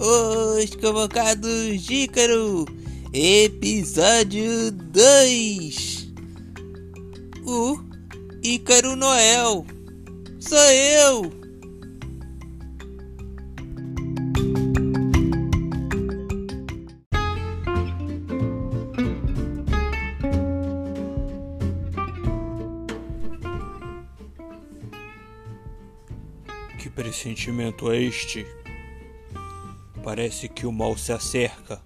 Os Convocados de Ícaro, episódio 2. O Ícaro Noel. Sou eu. Que pressentimento é este? Parece que o mal se acerca.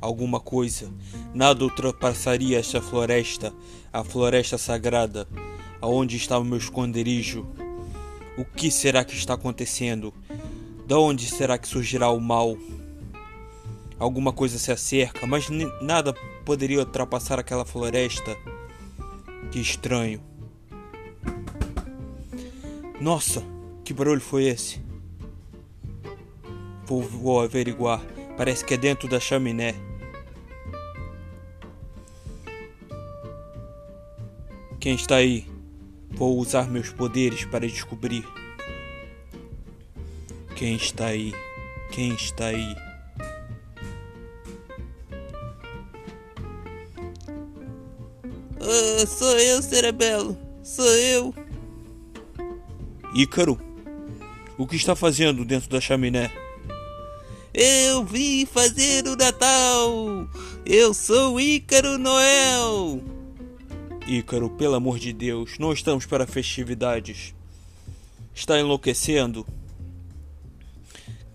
Alguma coisa. Nada ultrapassaria esta floresta, a floresta sagrada, aonde está o meu esconderijo. O que será que está acontecendo? Da onde será que surgirá o mal? Alguma coisa se acerca, mas nada poderia ultrapassar aquela floresta. Que estranho. Nossa, que barulho foi esse? Vou, vou averiguar. Parece que é dentro da chaminé. Quem está aí? Vou usar meus poderes para descobrir. Quem está aí? Quem está aí? Uh, sou eu, Cerebelo. Sou eu. Ícaro, o que está fazendo dentro da chaminé? Eu vim fazer o Natal! Eu sou Ícaro Noel! Ícaro, pelo amor de Deus, não estamos para festividades. Está enlouquecendo?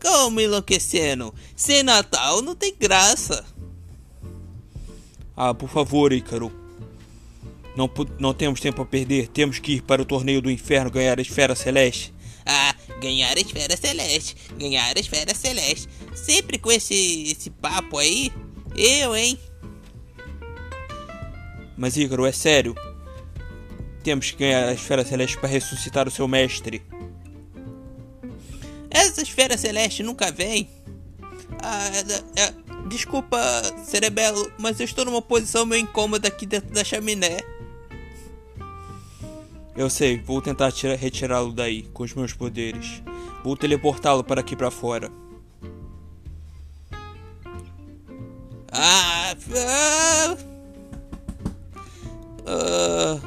Como enlouquecendo? Sem Natal não tem graça. Ah, por favor, Ícaro. Não, não temos tempo a perder. Temos que ir para o torneio do inferno ganhar a esfera celeste. Ah, ganhar a esfera celeste. Ganhar a esfera celeste. Sempre com esse, esse papo aí. Eu, hein? Mas Ícaro, é sério. Temos que ganhar a esfera celeste para ressuscitar o seu mestre. Essa esfera celeste nunca vem. Ah, é, é, desculpa, Cerebelo, mas eu estou numa posição meio incômoda aqui dentro da chaminé. Eu sei, vou tentar retirá-lo daí com os meus poderes. Vou teleportá-lo para aqui para fora. Ah, ah, ah,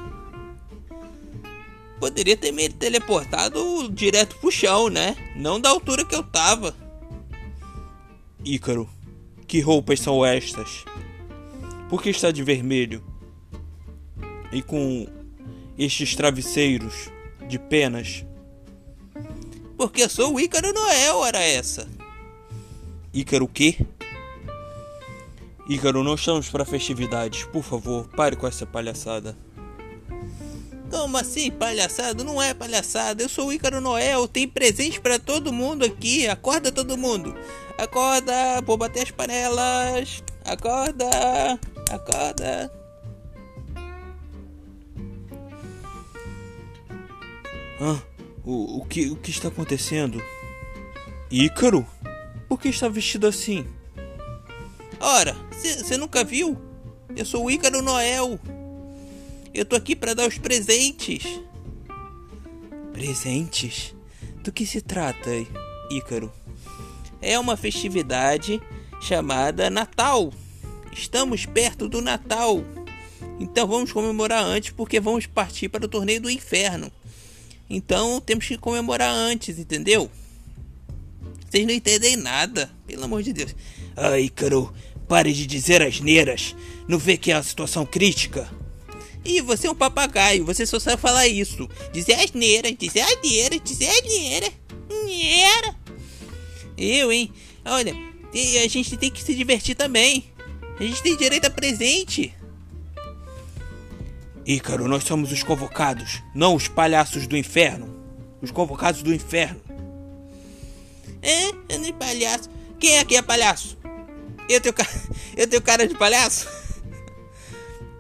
poderia ter me teleportado direto pro chão, né? Não da altura que eu tava. Ícaro, que roupas são estas? Por que está de vermelho? E com estes travesseiros de penas? Porque sou o Ícaro Noel, ora essa. Ícaro o quê? Ícaro, não estamos para festividades. Por favor, pare com essa palhaçada. Como assim, palhaçada? Não é palhaçada. Eu sou o Ícaro Noel. Tem presente para todo mundo aqui. Acorda todo mundo. Acorda, vou bater as panelas. Acorda, acorda. Ah, o, o, que, o que está acontecendo? Ícaro? Por que está vestido assim? Ora, você nunca viu? Eu sou o Ícaro Noel. Eu tô aqui para dar os presentes. Presentes? Do que se trata, Ícaro? É uma festividade chamada Natal. Estamos perto do Natal. Então vamos comemorar antes porque vamos partir para o torneio do inferno. Então temos que comemorar antes, entendeu? Vocês não entendem nada, pelo amor de Deus. Ai, Ícaro, pare de dizer asneiras. Não vê que é uma situação crítica? E você é um papagaio, você só sabe falar isso. Dizer asneira, dizer asneira, dizer asneira. Asneira. Eu, hein? Olha, a gente tem que se divertir também. A gente tem direito a presente. Ícaro, nós somos os convocados, não os palhaços do inferno. Os convocados do inferno. É, nem palhaço. Quem que é palhaço? Eu tenho, ca... eu tenho cara de palhaço?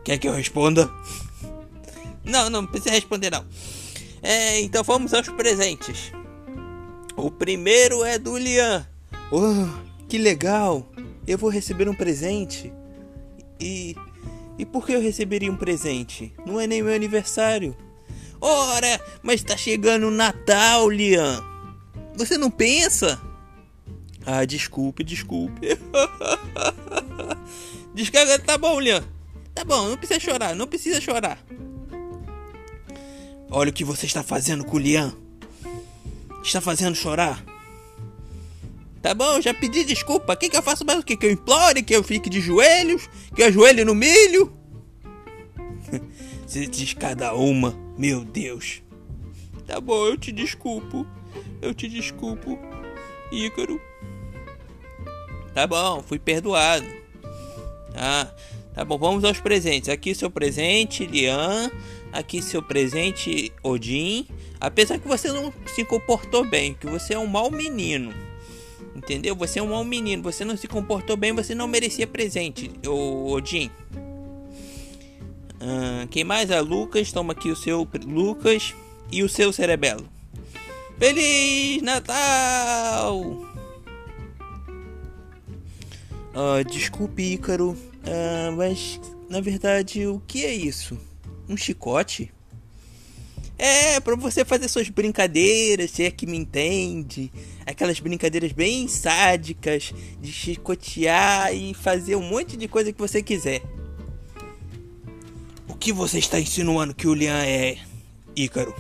Quer que eu responda? Não, não precisa responder não. É, então vamos aos presentes. O primeiro é do Lian. Oh, que legal! Eu vou receber um presente. E e por que eu receberia um presente? Não é nem meu aniversário. Ora, mas tá chegando o Natal, Liam. Você não pensa? Ah, desculpe, desculpe. Descarga, tá bom, Leon. Tá bom, não precisa chorar, não precisa chorar. Olha o que você está fazendo com o Lian. Está fazendo chorar. Tá bom, já pedi desculpa. O que, que eu faço mais o que? Que eu implore, que eu fique de joelhos, que eu ajoelhe no milho? Você diz cada uma, meu Deus. Tá bom, eu te desculpo. Eu te desculpo, Ícaro. Tá bom, fui perdoado. Ah, tá bom, vamos aos presentes. Aqui seu presente, Lian. Aqui seu presente, Odin. Apesar que você não se comportou bem, que você é um mau menino. Entendeu? Você é um mau menino, você não se comportou bem, você não merecia presente, Odin. Ah, quem mais? A Lucas, toma aqui o seu Lucas e o seu cerebelo. Feliz Natal! Ah, desculpe, Ícaro, ah, mas na verdade o que é isso? Um chicote? É, para você fazer suas brincadeiras, se é que me entende. Aquelas brincadeiras bem sádicas de chicotear e fazer um monte de coisa que você quiser que você está insinuando que o Lian é Ícaro?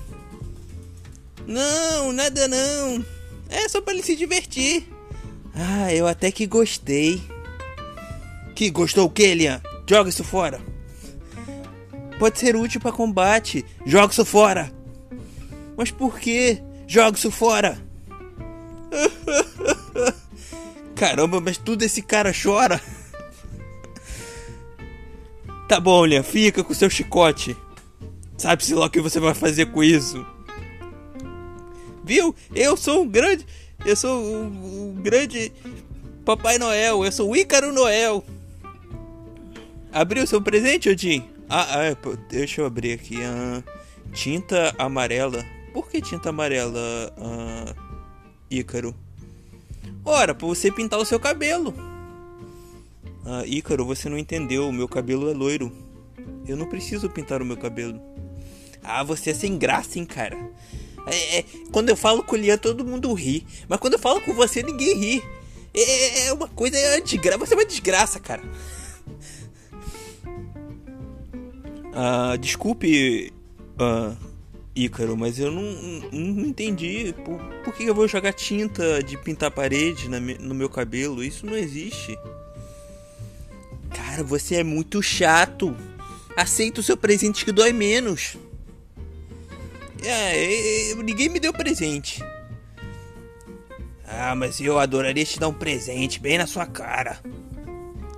Não, nada não. É só para ele se divertir. Ah, eu até que gostei. Que gostou o que, Lian? Joga isso fora. Pode ser útil para combate. Joga isso fora. Mas por que? Joga isso fora. Caramba, mas tudo esse cara chora. Tá bom, Liam, fica com seu chicote. Sabe-se lá o que você vai fazer com isso. Viu? Eu sou um grande. Eu sou um, um grande Papai Noel. Eu sou o Ícaro Noel. Abriu seu presente, Odin? Ah, ah é, deixa eu abrir aqui. Ah, tinta amarela. Por que tinta amarela, ah, Ícaro? Ora, pra você pintar o seu cabelo. Ah, Ícaro, você não entendeu, o meu cabelo é loiro. Eu não preciso pintar o meu cabelo. Ah, você é sem graça, hein, cara. É, é, quando eu falo com o Lian, todo mundo ri. Mas quando eu falo com você, ninguém ri. É, é uma coisa é desgraça. Você é uma desgraça, cara. Ah, desculpe, ah, Ícaro, mas eu não, não, entendi. Por, por, que eu vou jogar tinta de pintar parede na, no meu cabelo? Isso não existe. Cara, você é muito chato. Aceita o seu presente que dói menos. É, é, ninguém me deu presente. Ah, mas eu adoraria te dar um presente bem na sua cara.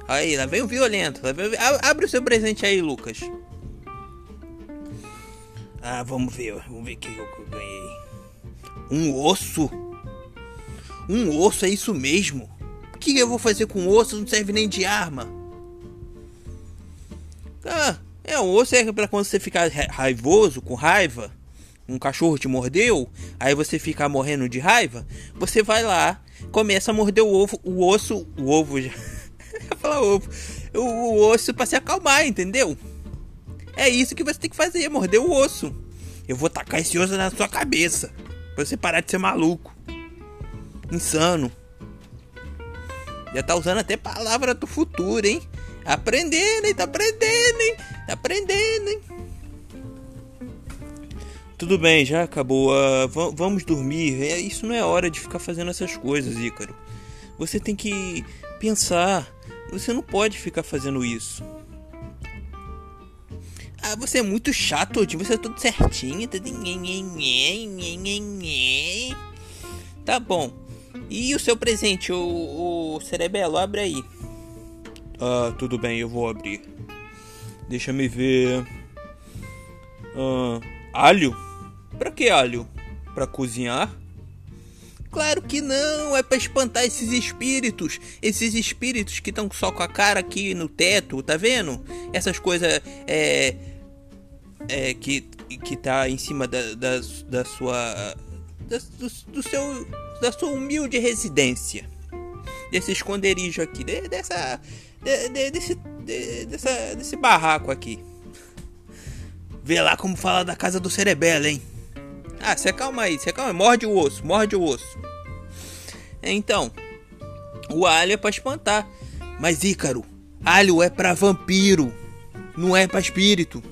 Aí, lá vem o violento. Vem... Abre o seu presente aí, Lucas. Ah, vamos ver. Vamos ver o que eu ganhei. Um osso? Um osso, é isso mesmo? O que eu vou fazer com osso? Não serve nem de arma. Ah, é um osso é para quando você ficar raivoso, com raiva, um cachorro te mordeu, aí você fica morrendo de raiva, você vai lá, começa a morder o ovo, o osso, o ovo já. falar ovo. O, o osso para se acalmar, entendeu? É isso que você tem que fazer, morder o osso. Eu vou tacar esse osso na sua cabeça. Pra você parar de ser maluco. Insano. Já tá usando até palavra do futuro, hein? Aprendendo, hein? Tá aprendendo, hein? Tá aprendendo, hein? Tudo bem, já acabou. Uh, vamos dormir. É, isso não é hora de ficar fazendo essas coisas, Ícaro. Você tem que pensar. Você não pode ficar fazendo isso. Ah, você é muito chato, tio. Você é tudo certinho. Tudo... Tá bom. E o seu presente, o, o cerebelo? Abre aí. Ah, tudo bem, eu vou abrir. Deixa me ver. Ah, alho? Pra que alho? Pra cozinhar? Claro que não, é para espantar esses espíritos. Esses espíritos que estão só com a cara aqui no teto, tá vendo? Essas coisas é, é que, que tá em cima da, da, da sua. Da, do, do, seu. da sua humilde residência. Desse esconderijo aqui, dessa de, de, desse, de, dessa, desse barraco aqui. Vê lá como fala da casa do cerebelo, hein? Ah, você calma aí, você calma aí. Morde o osso, morde o osso. Então, O alho é pra espantar. Mas Ícaro, alho é pra vampiro, não é pra espírito.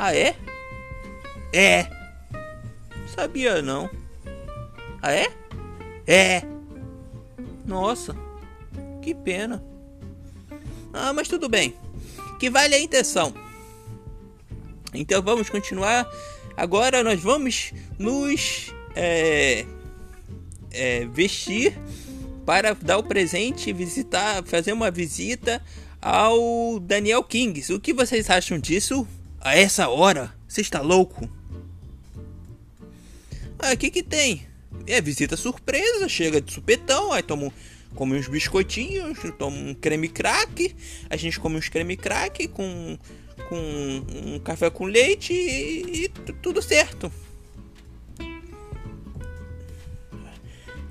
Ah, é? É. Sabia não. Ah, é? É. Nossa, que pena. Ah, mas tudo bem. Que vale a intenção. Então vamos continuar. Agora nós vamos nos é, é, vestir para dar o presente, visitar, fazer uma visita ao Daniel Kings. O que vocês acham disso? A essa hora? Você está louco? Ah, o que que tem? É visita surpresa, chega de supetão, aí toma, come uns biscoitinhos, toma um creme crack, a gente come uns creme crack com, com um café com leite e, e tudo certo.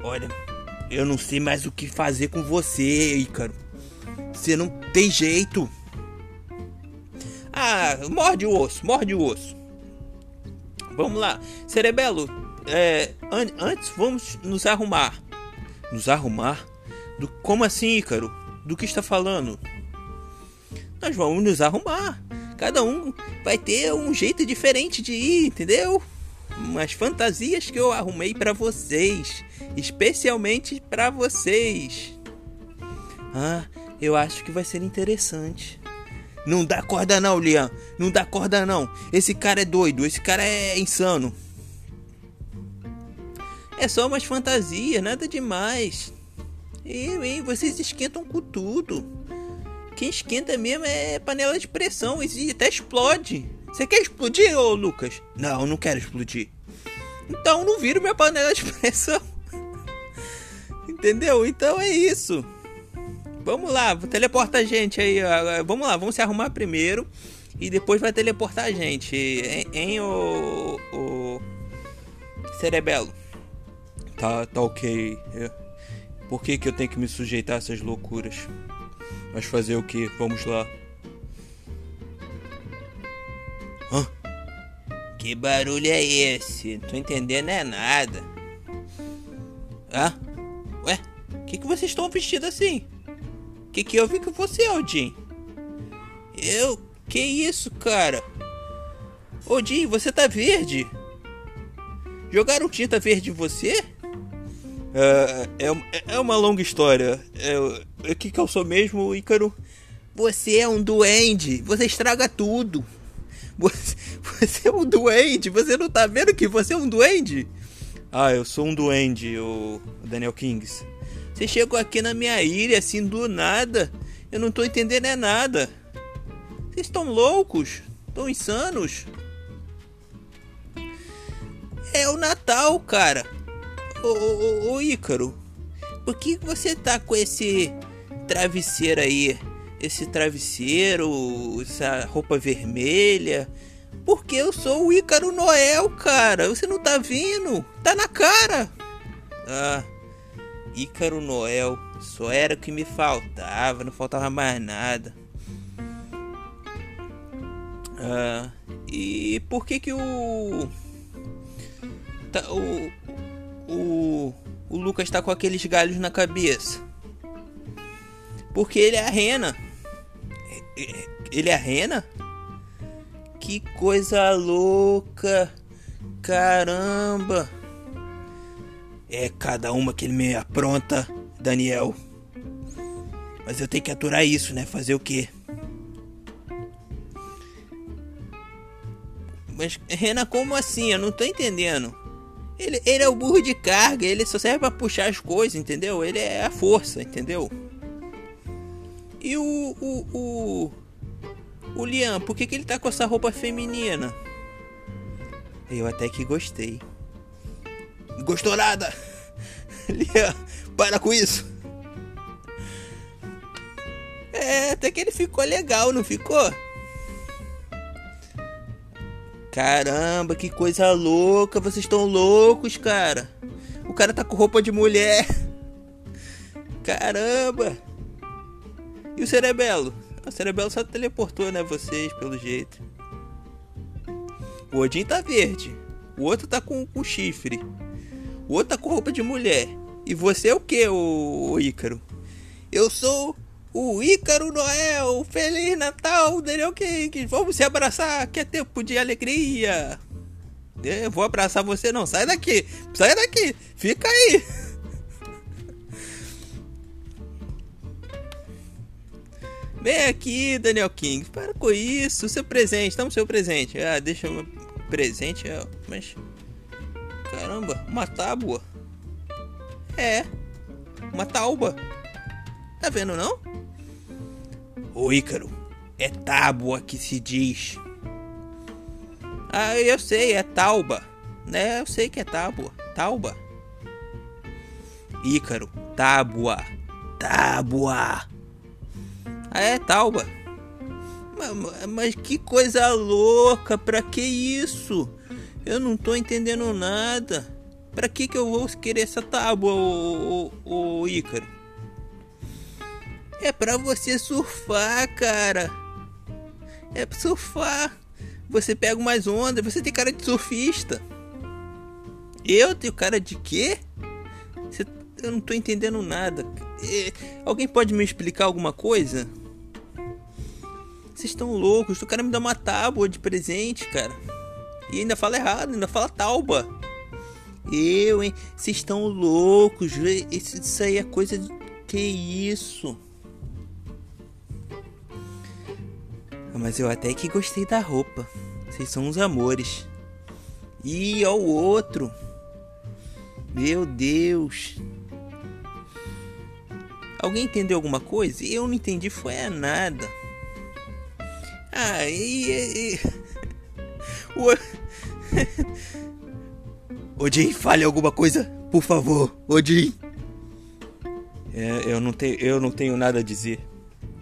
Olha, eu não sei mais o que fazer com você, Ícaro. Você não tem jeito. Morde o osso, morde o osso. Vamos lá. Cerebelo, é, an antes vamos nos arrumar. Nos arrumar? Do, como assim, Ícaro? Do que está falando? Nós vamos nos arrumar. Cada um vai ter um jeito diferente de ir, entendeu? Umas fantasias que eu arrumei para vocês, especialmente para vocês. Ah, eu acho que vai ser interessante. Não dá corda não, Liam. Não dá corda não. Esse cara é doido, esse cara é insano. É só umas fantasias, nada demais. Eu, hein, vocês esquentam com tudo. Quem esquenta mesmo é panela de pressão e até explode. Você quer explodir, ô Lucas? Não, não quero explodir. Então não viro minha panela de pressão. Entendeu? Então é isso. Vamos lá, teleporta a gente aí. Vamos lá, vamos se arrumar primeiro. E depois vai teleportar a gente. Hein, hein o, o Cerebelo? Tá, tá ok. É. Por que, que eu tenho que me sujeitar a essas loucuras? Mas fazer o que? Vamos lá. Hã? Que barulho é esse? Não tô entendendo é nada. Ah? Ué? Que, que vocês estão vestidos assim? Que que houve com você, Odin? Eu? Que isso, cara? Odin, você tá verde? Jogaram tinta verde em você? É, é, é uma longa história. É, o que, que eu sou mesmo, Ícaro? Você é um duende. Você estraga tudo. Você, você é um duende. Você não tá vendo que você é um duende? Ah, eu sou um duende, o Daniel Kings. Você chegou aqui na minha ilha assim do nada. Eu não tô entendendo é nada. Vocês estão loucos? Estão insanos? É o Natal, cara. Ô, ô, ô, Ícaro, por que você tá com esse travesseiro aí? Esse travesseiro, essa roupa vermelha? Porque eu sou o Ícaro Noel, cara. Você não tá vindo? Tá na cara. Ah. Ícaro Noel, só era o que me faltava, não faltava mais nada. Ah, e por que que o, tá, o o o Lucas está com aqueles galhos na cabeça? Porque ele é a rena. Ele é a rena? Que coisa louca! Caramba! É cada uma que ele me apronta, Daniel. Mas eu tenho que aturar isso, né? Fazer o quê? Mas, Renan, como assim? Eu não tô entendendo. Ele, ele é o burro de carga, ele só serve para puxar as coisas, entendeu? Ele é a força, entendeu? E o. O. O, o Liam, por que, que ele tá com essa roupa feminina? Eu até que gostei. Gostou nada? Lia, para com isso. É, até que ele ficou legal, não ficou? Caramba, que coisa louca. Vocês estão loucos, cara. O cara tá com roupa de mulher. Caramba. E o Cerebelo? O Cerebelo só teleportou, né? Vocês, pelo jeito. O Odin tá verde. O outro tá com, com chifre. O outro tá com roupa de mulher. E você é o que, o Ícaro? Eu sou o Ícaro Noel. Feliz Natal, Daniel King. Vamos se abraçar, que é tempo de alegria. Eu vou abraçar você, não. Sai daqui. Sai daqui. Fica aí. Vem aqui, Daniel King. Para com isso. Seu presente. Toma o seu presente. Ah, deixa o presente. É, mas. Caramba, uma tábua. É. Uma tauba. Tá vendo não? Ô Ícaro, é tábua que se diz. Ah, eu sei, é tauba. Né, eu sei que é tábua. Tauba. Ícaro, tábua. Tábua. Ah, é tauba. Mas, mas, que coisa louca, pra que isso? Eu não tô entendendo nada. Pra que que eu vou querer essa tábua, ô, Ícaro? É pra você surfar, cara. É pra surfar. Você pega umas ondas, você tem cara de surfista. Eu tenho cara de quê? Você, eu não tô entendendo nada. É, alguém pode me explicar alguma coisa? Vocês estão loucos, o cara me dá uma tábua de presente, cara. E ainda fala errado, ainda fala tauba. Eu, hein? Vocês estão loucos. Isso aí é coisa de. Que isso? Mas eu até que gostei da roupa. Vocês são uns amores. E o outro. Meu Deus. Alguém entendeu alguma coisa? Eu não entendi foi nada. Ah, e... e... O... Odin, fale alguma coisa, por favor, Odin. É, eu, não tenho, eu não tenho nada a dizer.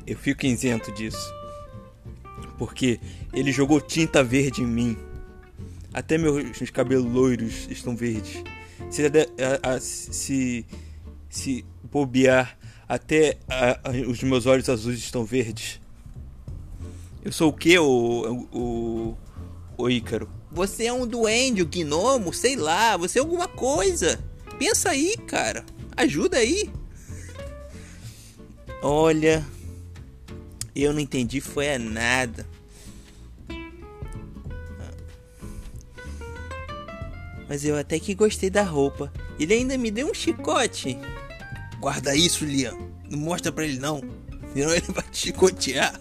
Eu fico isento disso porque ele jogou tinta verde em mim. Até meus, meus cabelos loiros estão verdes. Se, a, a, se, se bobear, até a, os meus olhos azuis estão verdes. Eu sou o que, o, o, o Ícaro? Você é um duende, um gnomo, sei lá, você é alguma coisa. Pensa aí, cara. Ajuda aí. Olha, eu não entendi foi nada. Mas eu até que gostei da roupa. Ele ainda me deu um chicote. Guarda isso, Liam. Não mostra pra ele não. Senão ele vai te chicotear.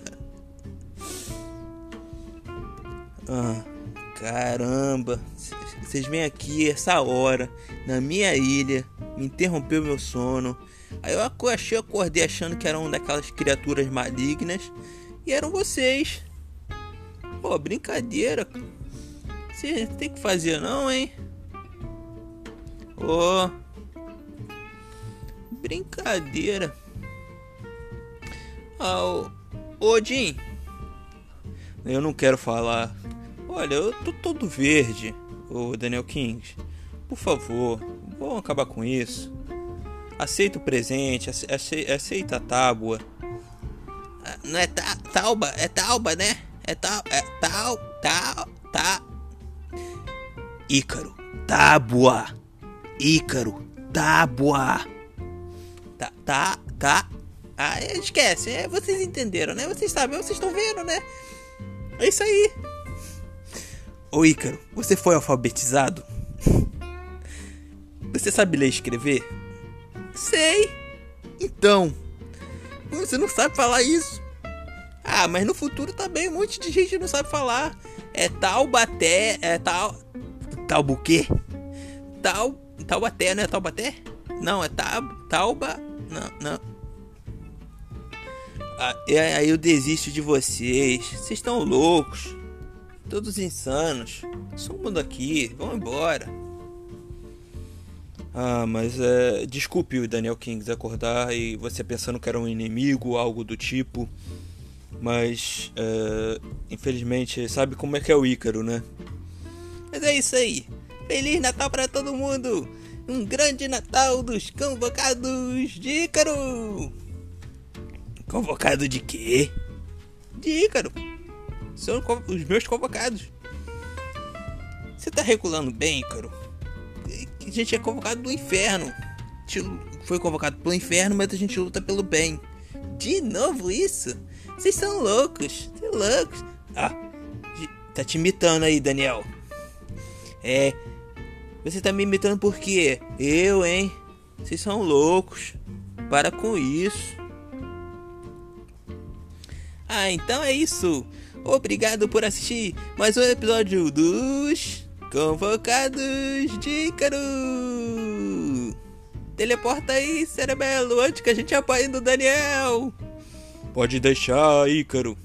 Ah, caramba. Vocês vêm aqui essa hora, na minha ilha, me interrompeu meu sono. Aí eu achei, acordei achando que era uma daquelas criaturas malignas. E eram vocês. Pô, brincadeira. Você tem que fazer não, hein? Ô. Oh. Brincadeira. Ah, Odin. Eu não quero falar. Olha, eu tô todo verde, o Daniel King. Por favor, vamos acabar com isso. Aceita o presente, aceita a tábua. Ah, não é ta, tauba, é tauba, né? É tal, é tal, tal, tá. Ícaro, tábua. Ícaro, tábua. Tá, tá, tá. Ah, esquece, é, vocês entenderam, né? Vocês sabem, vocês estão vendo, né? É isso aí. Ô Ícaro, você foi alfabetizado? Você sabe ler e escrever? Sei. Então, você não sabe falar isso. Ah, mas no futuro também um monte de gente não sabe falar. É Taubaté, é tal. Taubuquê? Tal. Taubaté, não é Taubaté? Não, é tab, Tauba. Não, não. Ah, aí eu desisto de vocês. Vocês estão loucos. Todos insanos. Sumam daqui. Vão embora. Ah, mas é. Desculpe o Daniel Kings acordar e você pensando que era um inimigo, algo do tipo. Mas, é, infelizmente, sabe como é que é o Ícaro, né? Mas é isso aí. Feliz Natal para todo mundo! Um grande Natal dos convocados de Ícaro! Convocado de quê? De Ícaro. São os meus convocados. Você tá regulando bem, Ícaro? A gente é convocado do inferno. foi convocado pelo inferno, mas a gente luta pelo bem. De novo isso? Vocês são loucos, vocês loucos. Ah, tá te imitando aí, Daniel. É, você tá me imitando por quê? Eu, hein? Vocês são loucos. Para com isso. Ah, então é isso. Obrigado por assistir mais um episódio dos Convocados de Ícaro. Teleporta aí, cerebelo, antes que a gente apanhe do Daniel. Pode deixar, Ícaro.